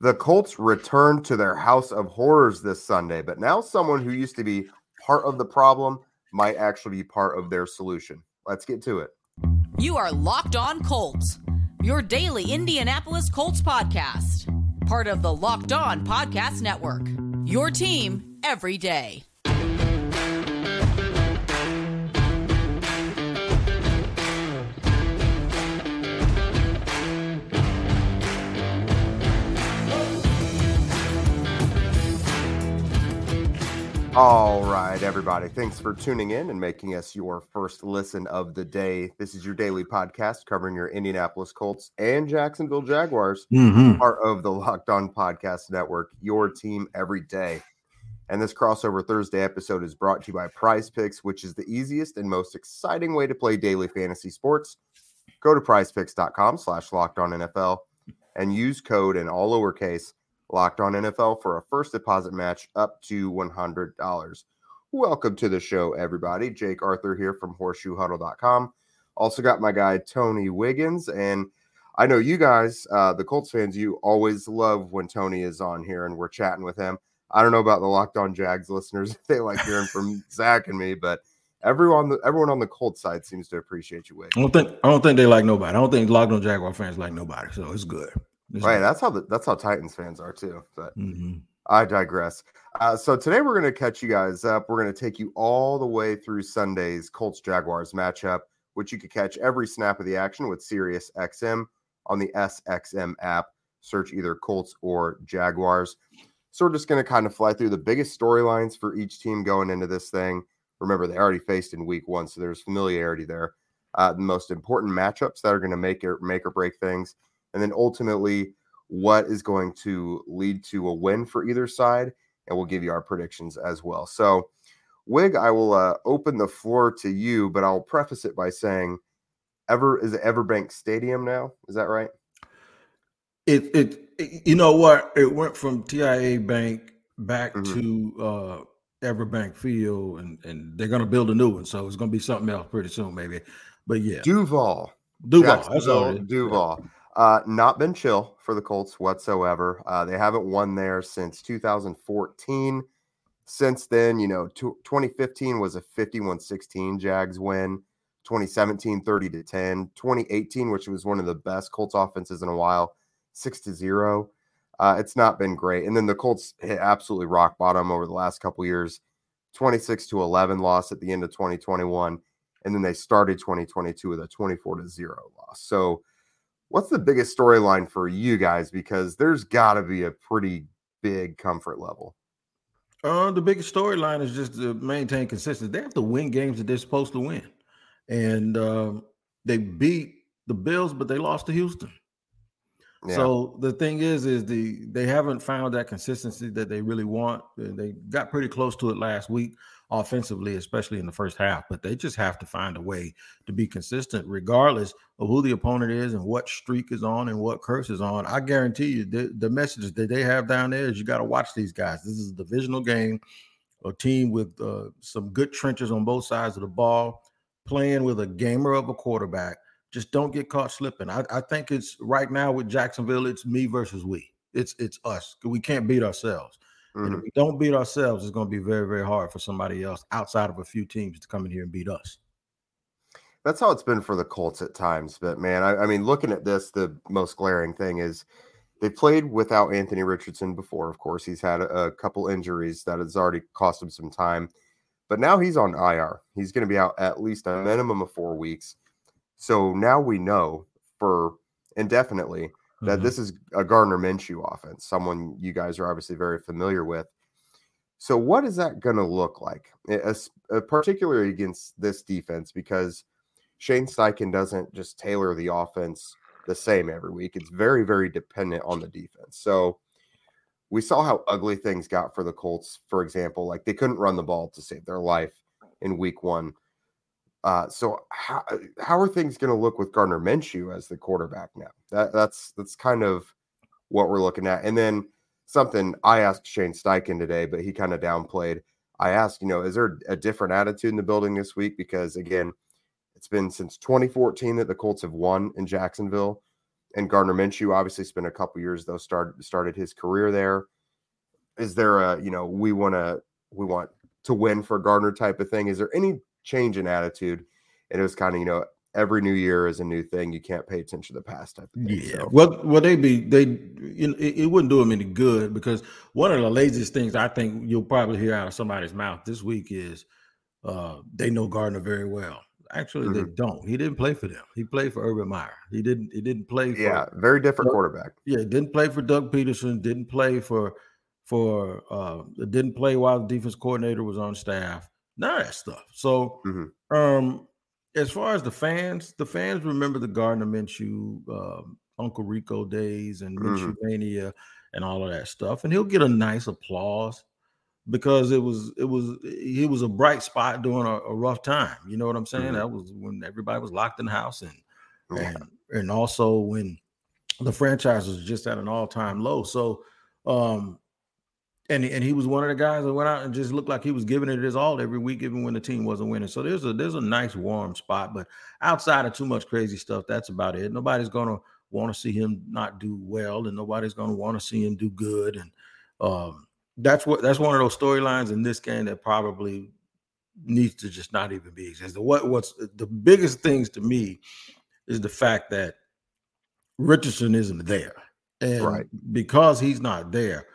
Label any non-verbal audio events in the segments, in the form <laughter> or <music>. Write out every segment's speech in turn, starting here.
The Colts returned to their house of horrors this Sunday, but now someone who used to be part of the problem might actually be part of their solution. Let's get to it. You are Locked On Colts, your daily Indianapolis Colts podcast, part of the Locked On Podcast Network. Your team every day. All right, everybody. Thanks for tuning in and making us your first listen of the day. This is your daily podcast covering your Indianapolis Colts and Jacksonville Jaguars, Mm-hmm. part of the Locked On Podcast Network, your team every day. And this crossover Thursday episode is brought to you by Prize Picks, which is the easiest and most exciting way to play daily fantasy sports. Go to prizepicks.com slash locked on NFL and use code in all lowercase Locked On NFL for a first deposit match up to $100. Welcome to the show, everybody. Jake Arthur here from horseshoehuddle.com. Also got my guy Tony Wiggins. And I know you guys, uh, the Colts fans, you always love when Tony is on here and we're chatting with him. I don't know about the Locked On Jags listeners <laughs> if they like hearing from <laughs> Zach and me, but everyone everyone on the Colts side seems to appreciate you, Wig. I don't think I don't think they like nobody. I don't think Locked On Jaguar fans like nobody. So it's good. Right, that's how the, that's how Titans fans are too. But Mhm. I digress. Uh, so today we're going to catch you guys up. We're going to take you all the way through Sunday's Colts Jaguars matchup, which you could catch every snap of the action with Sirius XM on the SXM app. Search either Colts or Jaguars. So we're just going to kind of fly through the biggest storylines for each team going into this thing. Remember, they already faced in Week One, so there's familiarity there. Uh, the most important matchups that are going to make or make or break things, and then ultimately what is going to lead to a win for either side, and we'll give you our predictions as well. So, Wig, I will uh, open the floor to you, but I'll preface it by saying, "Ever is it Everbank Stadium now? Is that right?" It, it it you know what? It went from TIAA Bank back Mhm. to uh Everbank Field and and they're gonna build a new one. So it's gonna be something else pretty soon, maybe. But yeah, Duval, Duval. That's all Jacksonville, it is. Duval. Uh, not been chill for the Colts whatsoever. Uh, they haven't won there since 2014. Since then, you know, tw 2015 was a 51 16 Jags win, 2017 30 to 10, 2018, which was one of the best Colts offenses in a while, 6 to 0. Uh, it's not been great. And then the Colts hit absolutely rock bottom over the last couple years 26 to 11 loss at the end of 2021 and then they started 2022 with a 24 to 0 loss. So, what's the biggest storyline for you guys because there's got to be a pretty big comfort level. Uh, the biggest storyline is just to maintain consistency. They have to win games that they're supposed to win, and um, they beat the Bills, but they lost to Houston. Yeah. So the thing is, is the they haven't found that consistency that they really want. They got pretty close to it last week offensively, especially in the first half. But they just have to find a way to be consistent, regardless of who the opponent is and what streak is on and what curse is on. I guarantee you, the, the message that they have down there is you got to watch these guys. This is a divisional game, a team with uh, some good trenches on both sides of the ball, playing with a gamer of a quarterback just don't get caught slipping. I, I think it's right now with Jacksonville, it's me versus we. It's it's us. We can't beat ourselves. And Mhm. if we don't beat ourselves, it's going to be very, very hard for somebody else outside of a few teams to come in here and beat us. That's how it's been for the Colts at times. But man, I, I mean, looking at this, the most glaring thing is they played without Anthony Richardson before. Of course, he's had a, a couple injuries that has already cost him some time. But now he's on IR. He's going to be out at least a minimum of four weeks. So now we know for indefinitely that Mhm. this is a Gardner Minshew offense, someone you guys are obviously very familiar with. So, what is that going to look like, As- uh, particularly against this defense? Because Shane Steichen doesn't just tailor the offense the same every week. It's very, very dependent on the defense. So, we saw how ugly things got for the Colts. For example, like they couldn't run the ball to save their life in Week One. Uh, so how how are things going to look with Gardner Minshew as the quarterback now? That that's that's kind of what we're looking at. And then something I asked Shane Steichen today, but he kind of downplayed. I asked, you know, is there a different attitude in the building this week? Because again, it's been since 2014 that the Colts have won in Jacksonville. and Gardner Minshew obviously spent a couple years though started started his career there. Is there a you know we want to we want to win for Gardner type of thing? Is there any change in attitude? And it was kind of you know every new year is a new thing. You can't pay attention to the past type of thing. Yeah. So. Well, well, they be they you know, it, it, wouldn't do them any good because one of the laziest things I think you'll probably hear out of somebody's mouth this week is uh, they know Gardner very well. Actually, mm-hmm. they don't. He didn't play for them. He played for Urban Meyer. He didn't. He didn't play. For, yeah, very different quarterback. Yeah, didn't play for Doug Pederson. Didn't play for for. uh Didn't play while the defense coordinator was on staff. None of that stuff. So, mm-hmm. um, as far as the fans, the fans remember the Gardner Minshew, uh, Uncle Rico days and Minshew mm-hmm. mania and all of that stuff, and he'll get a nice applause because it was it was he was a bright spot during a, a rough time. You know what I'm saying? Mm-hmm. That was when everybody was locked in the house and and and also when the franchise was just at an all time low. So, um, and and he was one of the guys that went out and just looked like he was giving it his all every week, even when the team wasn't winning. So there's a there's a nice warm spot, but outside of too much crazy stuff, that's about it. Nobody's gonna want to see him not do well, and nobody's gonna want to see him do good. And um, that's what that's one of those storylines in this game that probably needs to just not even be existed. What what's the biggest things to me is the fact that Richardson isn't there, and right. because he's not there,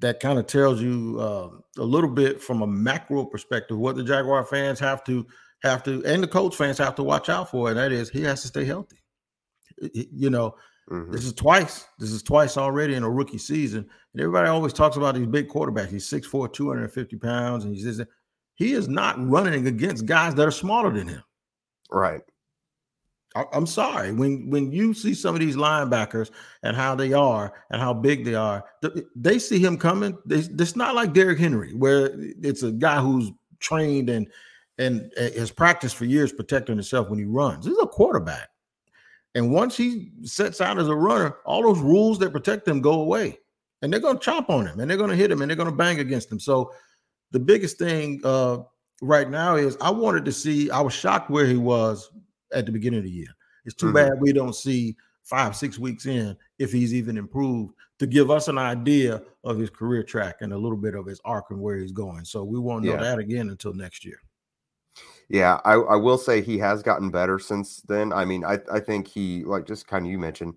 that kind of tells you uh, a little bit from a macro perspective what the Jaguar fans have to have to, and the coach fans have to watch out for, and that is he has to stay healthy. You know, Mm-hmm. This is twice. This is twice already in a rookie season. And everybody always talks about these big quarterbacks. He's 6'4, 250 pounds. And he says he is not running against guys that are smaller than him. Right. I, am sorry. When when you see some of these linebackers and how they are and how big they are, they see him coming. it's not like Derrick Henry, where it's a guy who's trained and and has practiced for years protecting himself when he runs. This is a quarterback. And once he sets out as a runner, all those rules that protect him go away. And they're going to chop on him and they're going to hit him and they're going to bang against him. So the biggest thing uh, right now is I wanted to see, I was shocked where he was at the beginning of the year. It's too mm-hmm. bad we don't see five, six weeks in if he's even improved to give us an idea of his career track and a little bit of his arc and where he's going. So we won't know yeah. that again until next year. Yeah, I, I will say he has gotten better since then. I mean, I, I think he, like just kind of you mentioned,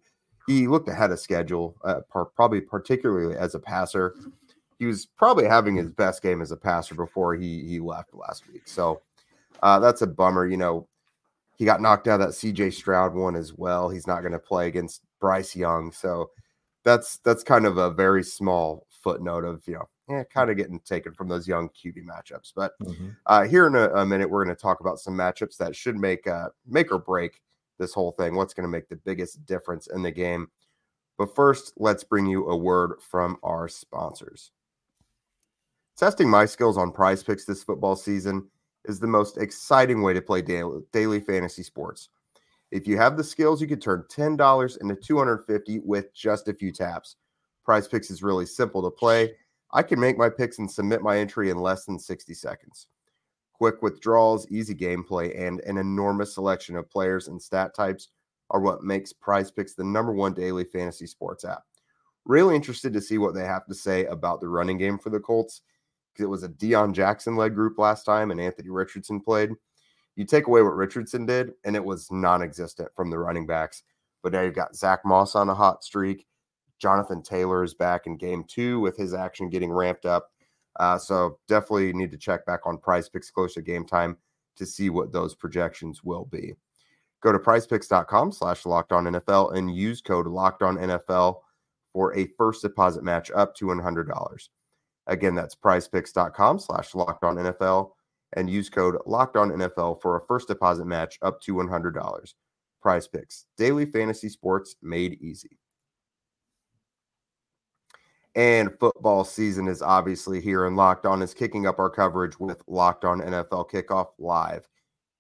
he looked ahead of schedule, uh, par- probably particularly as a passer. He was probably having his best game as a passer before he he left last week. So uh, that's a bummer. You know, he got knocked out that CJ Stroud one as well. He's not going to play against Bryce Young. So that's that's kind of a very small footnote of you know yeah, kind of getting taken from those young QB matchups. But mm-hmm. uh, here in a, a, minute, we're going to talk about some matchups that should make uh, make or break this whole thing. What's going to make the biggest difference in the game? But first, let's bring you a word from our sponsors. Testing my skills on Prize Picks this football season is the most exciting way to play daily, daily fantasy sports. If you have the skills, you could turn $10 into 250 with just a few taps. Prize Picks is really simple to play I can make my picks and submit my entry in less than 60 seconds. Quick withdrawals, easy gameplay, and an enormous selection of players and stat types are what makes Prize Picks the number one daily fantasy sports app. Really interested to see what they have to say about the running game for the Colts because it was a Deon Jackson led group last time and Anthony Richardson played. You take away what Richardson did, and it was non existent from the running backs. But now you've got Zach Moss on a hot streak. Jonathan Taylor is back in game two with his action getting ramped up. Uh, so definitely need to check back on Prize Picks close to game time to see what those projections will be. Go to prizepicks.com slash locked on NFL and use code locked on NFL for a first deposit match up to $100. Again, that's prizepicks.com slash locked on NFL and use code locked on NFL for a first deposit match up to $100. Prize picks, daily fantasy sports made easy. And football season is obviously here, and Locked On is kicking up our coverage with Locked On NFL Kickoff Live.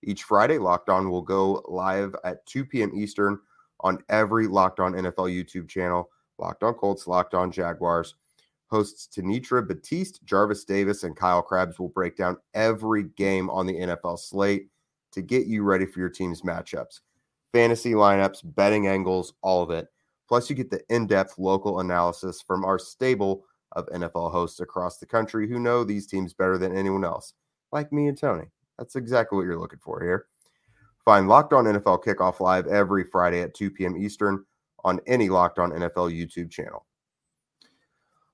Each Friday, Locked On will go live at 2 p.m. Eastern on every Locked On NFL YouTube channel. Locked On Colts, Locked On Jaguars. Hosts Tanitra Batiste, Jarvis Davis, and Kyle Crabbs will break down every game on the NFL slate to get you ready for your team's matchups. fantasy lineups, betting angles, all of it. Plus, you get the in depth local analysis from our stable of NFL hosts across the country who know these teams better than anyone else, like me and Tony. That's exactly what you're looking for here. Find Locked On NFL Kickoff Live every Friday at 2 p.m. Eastern on any Locked On NFL YouTube channel.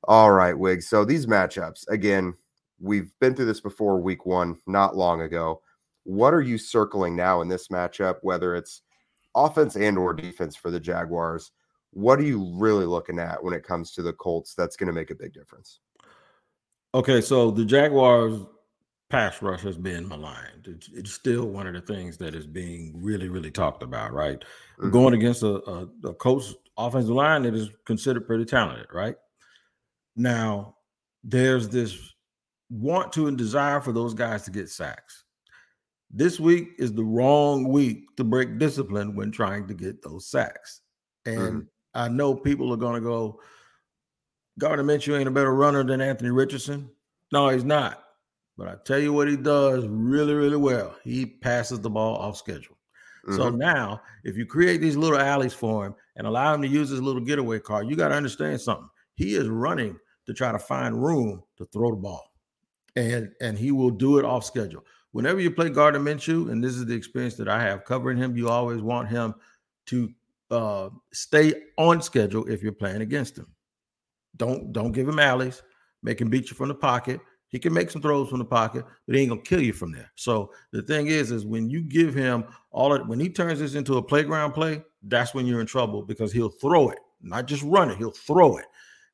All right, Wiggs. So these matchups, again, we've been through this before week one, not long ago. What are you circling now in this matchup, whether it's offense and or defense for the Jaguars? What are you really looking at when it comes to the Colts that's going to make a big difference? Okay, so the Jaguars pass rush has been maligned. It's, it's, still one of the things that is being really, really talked about, right? Mm-hmm. Going against a, a, a coach offensive line that is considered pretty talented, right? Now, there's this want to and desire for those guys to get sacks. This week is the wrong week to break discipline when trying to get those sacks. And mm-hmm. I know people are going to go, Gardner Minshew ain't a better runner than Anthony Richardson. No, he's not. But I tell you what he does really, really well. He passes the ball off schedule. Mm-hmm. So now, if you create these little alleys for him and allow him to use his little getaway car, you got to understand something. He is running to try to find room to throw the ball. And and he will do it off schedule. Whenever you play Gardner Minshew, and this is the experience that I have covering him, you always want him to uh, stay on schedule if you're playing against him. Don't don't give him alleys. Make him beat you from the pocket. He can make some throws from the pocket, but he ain't gonna kill you from there. So the thing is, is when you give him all it, when he turns this into a playground play, that's when you're in trouble because he'll throw it, not just run it, he'll throw it.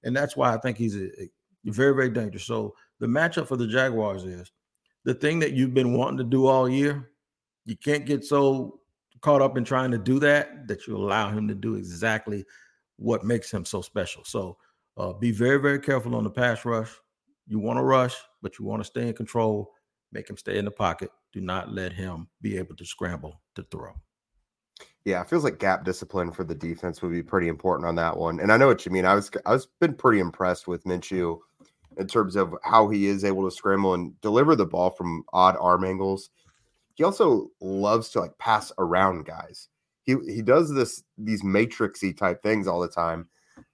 And that's why I think he's a, a very, very dangerous. So the matchup for the Jaguars is the thing that you've been wanting to do all year. You can't get so caught up in trying to do that that you allow him to do exactly what makes him so special. So uh, be very, very careful on the pass rush. You want to rush, but you want to stay in control. Make him stay in the pocket. Do not let him be able to scramble to throw. Yeah, it feels like gap discipline for the defense would be pretty important on that one. And I know what you mean. I was I was been pretty impressed with Minshew in terms of how he is able to scramble and deliver the ball from odd arm angles he also loves to like pass around guys. He he does this these matrixy type things all the time.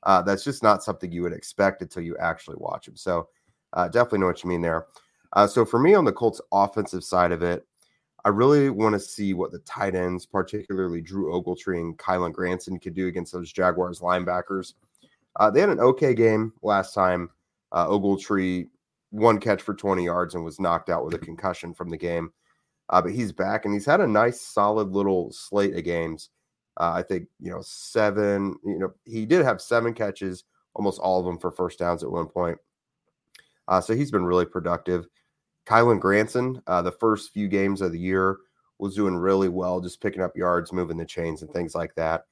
Uh, that's just not something you would expect until you actually watch him. So uh, definitely know what you mean there. Uh, so for me on the Colts offensive side of it, I really want to see what the tight ends, particularly Drew Ogletree and Kylen Granson, could do against those Jaguars linebackers. Uh, they had an okay game last time. Uh, Ogletree one catch for 20 yards and was knocked out with a concussion from the game. Uh, but he's back and he's had a nice, solid little slate of games. Uh, I think, you know, seven, you know, he did have seven catches, almost all of them for first downs at one point. Uh, so he's been really productive. Kylen Granson, uh, the first few games of the year, was doing really well, just picking up yards, moving the chains, and things like that.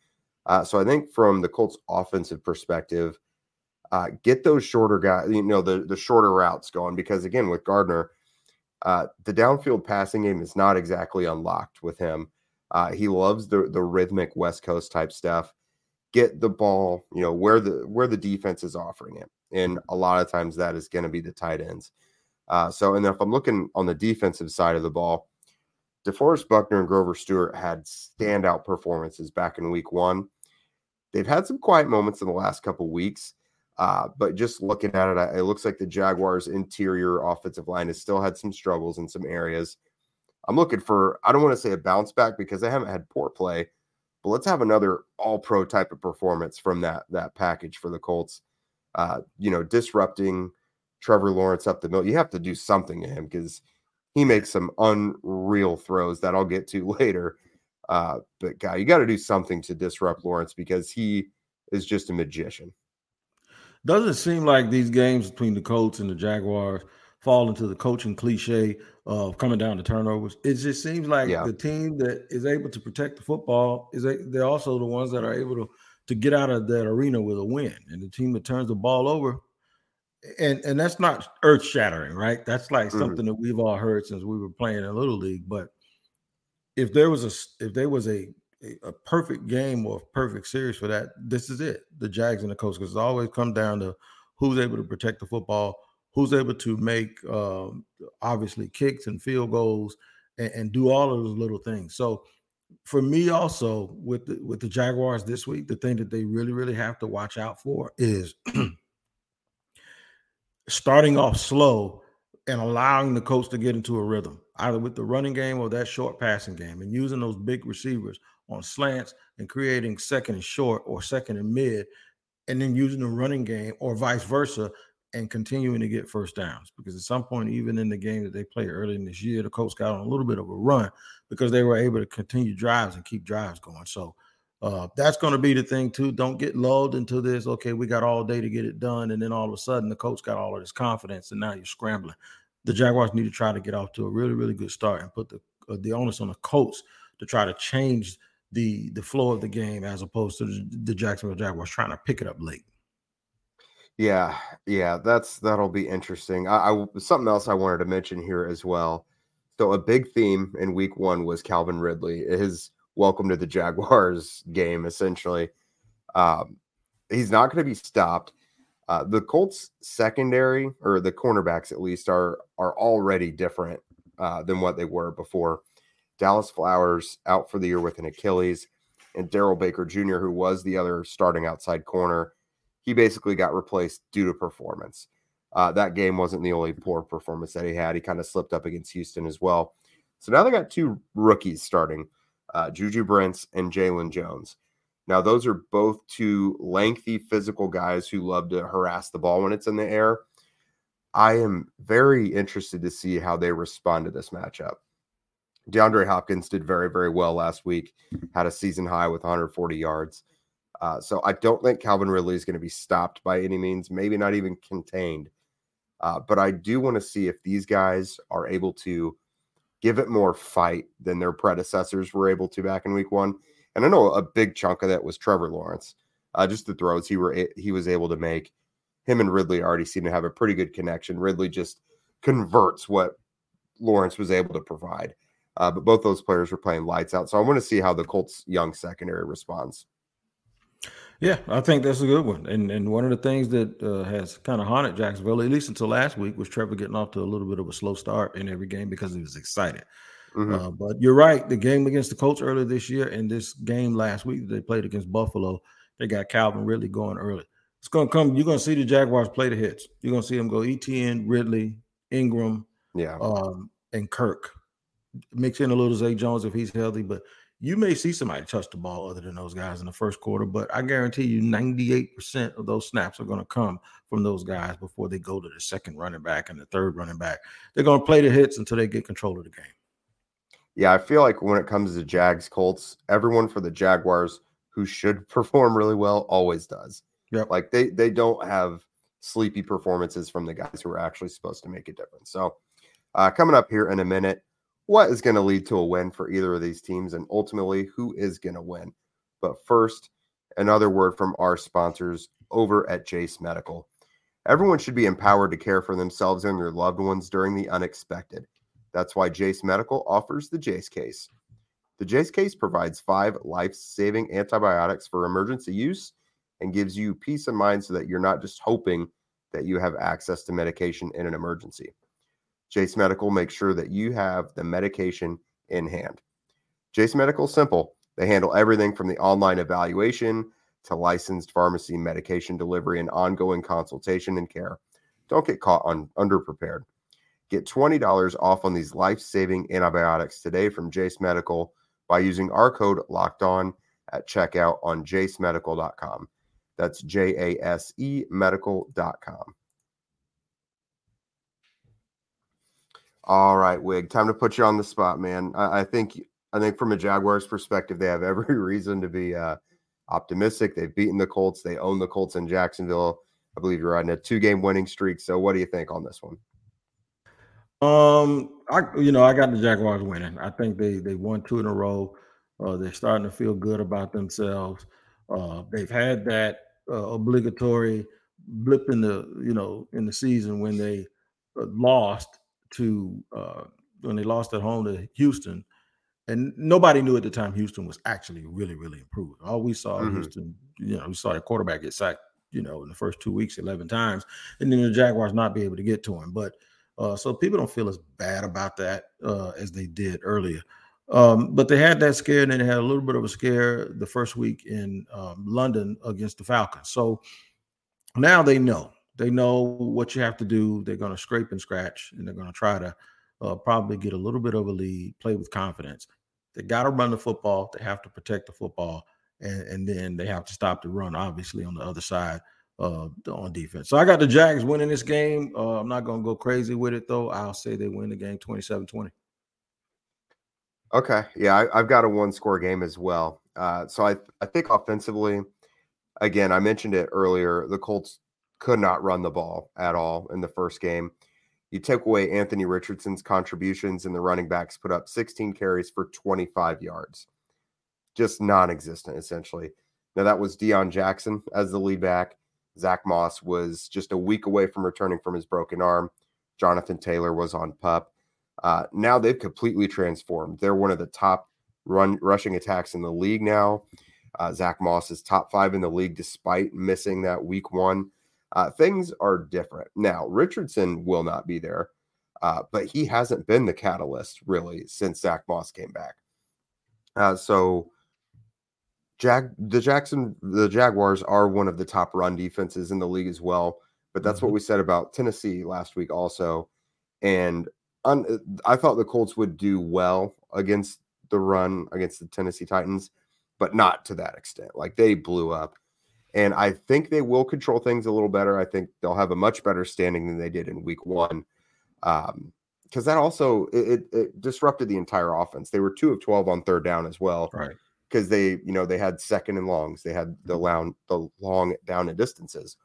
Uh, so I think from the Colts' offensive perspective, uh, get those shorter guys, you know, the the shorter routes going because again, with Gardner, uh, the downfield passing game is not exactly unlocked with him. Uh, he loves the the rhythmic West Coast type stuff. Get the ball, you know, where the where the defense is offering it, and a lot of times that is going to be the tight ends. Uh, so, and if I'm looking on the defensive side of the ball, DeForest Buckner and Grover Stewart had standout performances back in Week One. They've had some quiet moments in the last couple weeks. Uh, but just looking at it, it looks like the Jaguars' interior offensive line has still had some struggles in some areas. I'm looking for, I don't want to say a bounce back because they haven't had poor play, but let's have another all pro type of performance from that that package for the Colts. Uh, you know, disrupting Trevor Lawrence up the middle. You have to do something to him because he makes some unreal throws that I'll get to <laughs> later. Uh, but guy, you got to do something to disrupt Lawrence because he is just a magician. Doesn't seem like these games between the Colts and the Jaguars fall into the coaching cliche of coming down to turnovers. It just seems like yeah. the team that is able to protect the football is a, they're also the ones that are able to to get out of that arena with a win. And the team that turns the ball over, and and that's not earth shattering, right? That's like mm-hmm. something that we've all heard since we were playing in little league. But if there was a if there was a a perfect game or a perfect series for that, this is it. The Jags and the Colts, because it's always come down to who's able to protect the football, who's able to make um, obviously kicks and field goals and, and, do all of those little things. So for me also with the with the Jaguars this week, the thing that they really, really have to watch out for is <clears throat> starting off slow and allowing the coach to get into a rhythm, either with the running game or that short passing game, and using those big receivers on slants and creating second and short or second and mid, and then using the running game or vice versa and continuing to get first downs. Because at some point, even in the game that they played early in this year, the coach got on a little bit of a run because they were able to continue drives and keep drives going. So uh, that's going to be the thing too. Don't get lulled into this. Okay, we got all day to get it done, and then all of a sudden the coach got all of this confidence, and now you're scrambling. The Jaguars need to try to get off to a really, really good start and put the uh, the onus on the coach to try to change the the flow of the game as opposed to the, Jacksonville Jaguars trying to pick it up late. Yeah, yeah, that's that'll be interesting. I, I something else I wanted to mention here as well. So a big theme in week one was Calvin Ridley, his welcome to the Jaguars <laughs> game, essentially. Um, he's not going to be stopped. Uh, the Colts secondary or the cornerbacks at least are are already different uh, than what they were before. Dallas Flowers out for the year with an Achilles, and Darrell Baker Jr., who was the other starting outside corner, he basically got replaced due to performance. Uh, that game wasn't the only poor performance that he had. He kind of slipped up against Houston as well. So now they got two rookies starting, uh, Juju Brents and Jaylon Jones. Now, those are both two lengthy physical guys who love to harass the ball when it's in the air. I am very interested to see how they respond to this matchup. DeAndre Hopkins did very, very well last week, had a season high with 140 yards. Uh, so I don't think Calvin Ridley is going to be stopped by any means, maybe not even contained. Uh, but I do want to see if these guys are able to give it more fight than their predecessors were able to back in week one. And I know a big chunk of that was Trevor Lawrence, uh, just the throws he were he was able to make. Him and Ridley already seem to have a pretty good connection. Ridley just converts what Lawrence was able to provide. Uh, but both those players were playing lights out. So I want to see how the Colts young secondary responds. Yeah, I think that's a good one. And and one of the things that uh, has kind of haunted Jacksonville, at least until last week, was Trevor getting off to a little bit of a slow start in every game because he was excited. Mm-hmm. Uh, but you're right. The game against the Colts earlier this year and this game last week they played against Buffalo, they got Calvin Ridley going early. It's going to come. You're going to see the Jaguars play the hits. You're going to see them go ETN, Ridley, Ingram, yeah, um, and Kirk. Mix in a little Zay Jones if he's healthy, but you may see somebody touch the ball other than those guys in the first quarter, but I guarantee you 98% of those snaps are going to come from those guys before they go to the second running back and the third running back. They're going to play the hits until they get control of the game. Yeah, I feel like when it comes to Jags Colts, everyone for the Jaguars who should <laughs> perform really well always does. Yeah. Like they they don't have sleepy performances from the guys who are actually supposed to make a difference. So uh, coming up here in a minute, what is going to lead to a win for either of these teams and ultimately who is going to win. But first, another word from our sponsors over at Jase Medical. Everyone should be empowered to care for themselves and their loved ones during the unexpected. That's why Jase Medical offers the Jase case. The Jase case provides five life saving antibiotics for emergency use and gives you peace of mind so that you're not just hoping that you have access to medication in an emergency. Jase Medical makes sure that you have the medication in hand. Jase Medical is simple. They handle everything from the online evaluation to licensed pharmacy medication delivery and ongoing consultation and care. Don't get caught on underprepared. Get $20 off on these life-saving antibiotics today from Jase Medical by using our code locked on at checkout on jasemedical.com. That's J A S E medical.com. All right, Wig. Time to put you on the spot, man. I, I, think I think from a Jaguars perspective, they have every <laughs> reason to be uh, optimistic. They've beaten the Colts. They own the Colts in Jacksonville. I believe you're riding a two-game winning streak. So, what do you think on this one? Um, I you know I got the Jaguars winning. I think they they won two in a row. Uh, they're starting to feel good about themselves. Uh, they've had that uh, obligatory blip in the you know in the season when they uh, lost to uh, when they lost at home to Houston, and nobody knew at the time Houston was actually really, really improved. All we saw mm-hmm. Houston, you know, we saw the quarterback get sacked, you know, in the first two weeks, eleven times, and then the Jaguars not be able to get to him. But uh, so people don't feel as bad about that uh, as they did earlier. Um, but they had that scare, and then they had a little bit of a scare the first week in um, London against the Falcons. So now they know. They know what you have to do. They're going to scrape and scratch, and they're going to try to uh, probably get a little bit of a lead, play with confidence. They got to run the football. They have to protect the football, and, and then they have to stop the run. Obviously, on the other side uh, on defense. So I got the Jags winning this game. Uh, I'm not going to go crazy with it though. I'll say they win the game 27-20. Okay, yeah, I, have got a one-score game as well. Uh, so I I think offensively, again, I mentioned it earlier. The Colts could not run the ball at all in the first game. You take away Anthony Richardson's contributions, and the running backs put up 16 carries for 25 yards. Just non existent, essentially. Now, that was Deon Jackson as the lead back. Zach Moss was just a week away from returning from his broken arm. Jonathan Taylor was on pup. Uh, now they've completely transformed. They're one of the top run rushing attacks in the league now. Uh, Zach Moss is top five in the league despite missing that week one uh, things are different. Now, Richardson will not be there, uh, but he hasn't been the catalyst really since Zach Moss came back. Uh, so, Jag, the Jackson, the Jaguars are one of the top run defenses in the league as well. But that's mm-hmm. what we said about Tennessee last week, also. And un, I thought the Colts would do well against the run against the Tennessee Titans, but not to that extent. Like they blew up and I think they will control things a little better. I think they'll have a much better standing than they did in week one. Um, because that also it, it, disrupted the entire offense. They were two of twelve on third down as well, right? Because they, you know, they had second and longs, they had the mm-hmm. long, the long down and distances.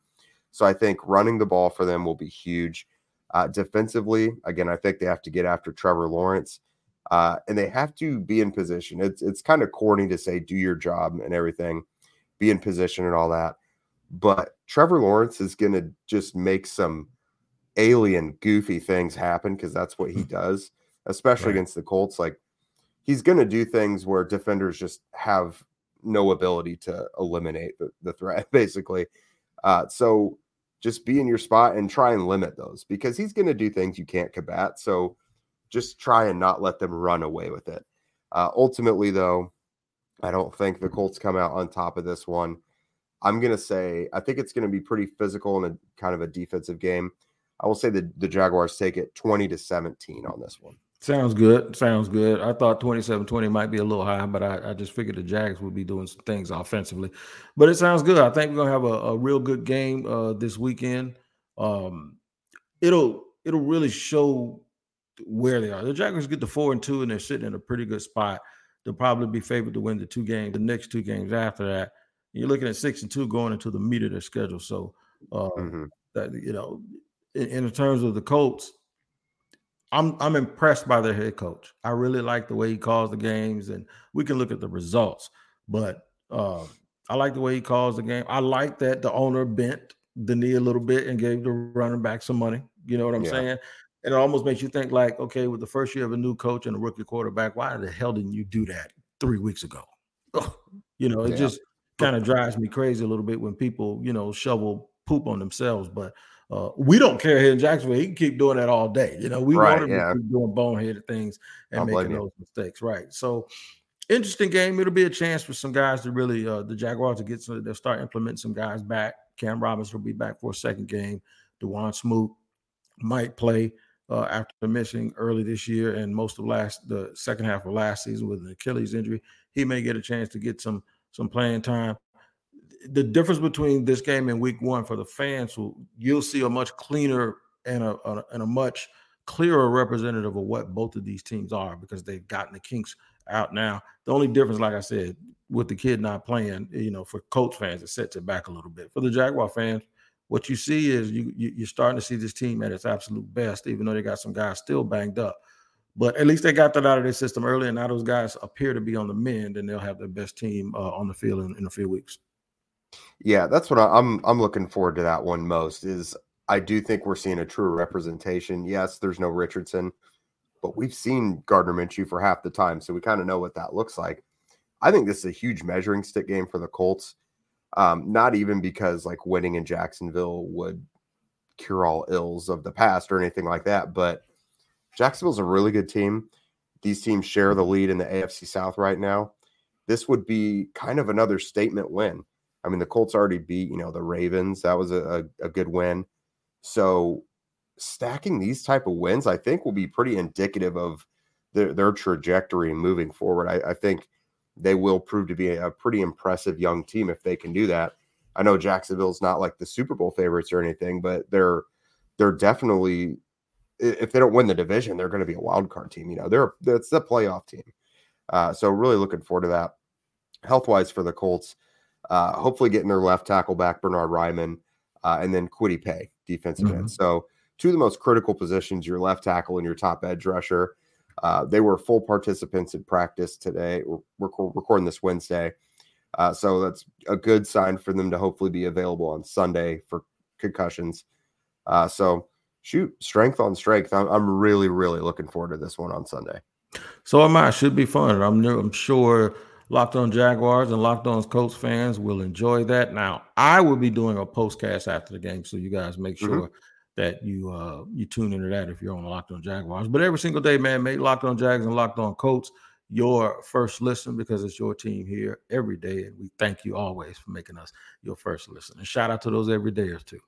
So I think running the ball for them will be huge. Uh, defensively, again, I think they have to get after Trevor Lawrence, uh, and they have to be in position. It's it's kind of corny to say do your job and everything, be in position and all that. But Trevor Lawrence is going to just make some alien, goofy things happen because that's what he hmm. does, especially right. against the Colts. Like he's going to do things where defenders just have no ability to eliminate the, the threat, <laughs> basically. Uh, so just be in your spot and try and limit those because he's going to do things you can't combat. So just try and not let them run away with it. Uh, ultimately, though, I don't think the Colts come out on top of this one. I'm going to say, I think it's going to be pretty physical and a kind of a defensive game. I will say that the Jaguars take it 20 to 17 on this one. Sounds good. Sounds good. I thought 27 20 might be a little high, but I, I, just figured the Jags would be doing some things offensively. But it sounds good. I think we're gonna have a, a real good game uh, this weekend. Um, it'll it'll really show where they are. The Jaguars get to four and two, and they're sitting in a pretty good spot they'll probably be favored to win the two games, the next two games after that. You're looking at six and two going into the meat of their schedule. So, uh, mm-hmm. that you know, in, in, terms of the Colts, I'm I'm impressed by their head coach. I really like the way he calls the games, and we can look at the results. But uh, I like the way he calls the game. I like that the owner bent the knee a little bit and gave the running back some money. You know what I'm yeah. saying? It almost makes you think like, okay, with the first year of a new coach and a rookie quarterback, why the hell didn't you do that three weeks ago? <laughs> You know, it yeah. just kind of drives me crazy a little bit when people, you know, shovel poop on themselves. But uh, we don't care here in Jacksonville. He can keep doing that all day. You know, we right, want him yeah. to keep doing boneheaded things and I'll making those mistakes. Right. So interesting game. It'll be a chance for some guys to really uh, the Jaguars to get some they'll start implementing some guys back. Cam Robinson will be back for a second game. Dawuane Smoot might play uh, after missing early this year and most of last the second half of last season with an Achilles injury. He may get a chance to get some some playing time. The difference between this game and Week One for the fans, you'll see a much cleaner and a, a and a much clearer representative of what both of these teams are because they've gotten the kinks out now. The only difference, like I said, with the kid not playing, you know, for Colts fans, it sets it back a little bit. For the Jaguar fans, what you see is you, you are starting to see this team at its absolute best, even though they got some guys still banged up. But at least they got that out of their system early, and now those guys appear to be on the mend, and they'll have the best team uh, on the field in, in a few weeks. Yeah, that's what I, I'm. I'm looking forward to that one most. Is I do think we're seeing a true representation. Yes, there's no Richardson, but we've seen Gardner Minshew for half the time, so we kind of know what that looks like. I think this is a huge measuring stick game for the Colts. Um, not even because like winning in Jacksonville would cure all ills of the past or anything like that, but Jacksonville's a really good team. these teams share the lead in the AFC South right now. This would be kind of another statement win. I mean, the Colts already beat, you know, the Ravens. That was a, a, good win. So stacking these type of wins, I think, will be pretty indicative of their, their trajectory moving forward. I, I, think they will prove to be a, pretty impressive young team if they can do that. I know Jacksonville's not like the Super Bowl favorites or anything, but they're they're definitely if they don't win the division, they're going to be a wild card team. You know, they're it's the playoff team. Uh, so really looking forward to that. Health wise for the Colts, uh, hopefully getting their left tackle back, Bernard Raimann, uh, and then Kwity Paye defensive mm-hmm. end. So two of the most critical positions, your left tackle and your top edge rusher. Uh, they were full participants in practice today. We're, we're recording this Wednesday. Uh, so that's a good sign for them to hopefully be available on Sunday for concussions. Uh, so shoot, strength on strength. I'm, I'm really, really looking forward to this one on Sunday. So am I. Should be fun. I'm, I'm sure Locked On Jaguars and Locked On Colts fans will enjoy that. Now, I will be doing a postcast after the game, so you guys make mm-hmm. sure mm-hmm. That you uh you tune into that if you're on Locked On Jaguars. But every single day, man, make Locked On Jags and Locked On Colts your first listen because it's your team here every day. And we thank you always for making us your first listen. And shout out to those everydayers too.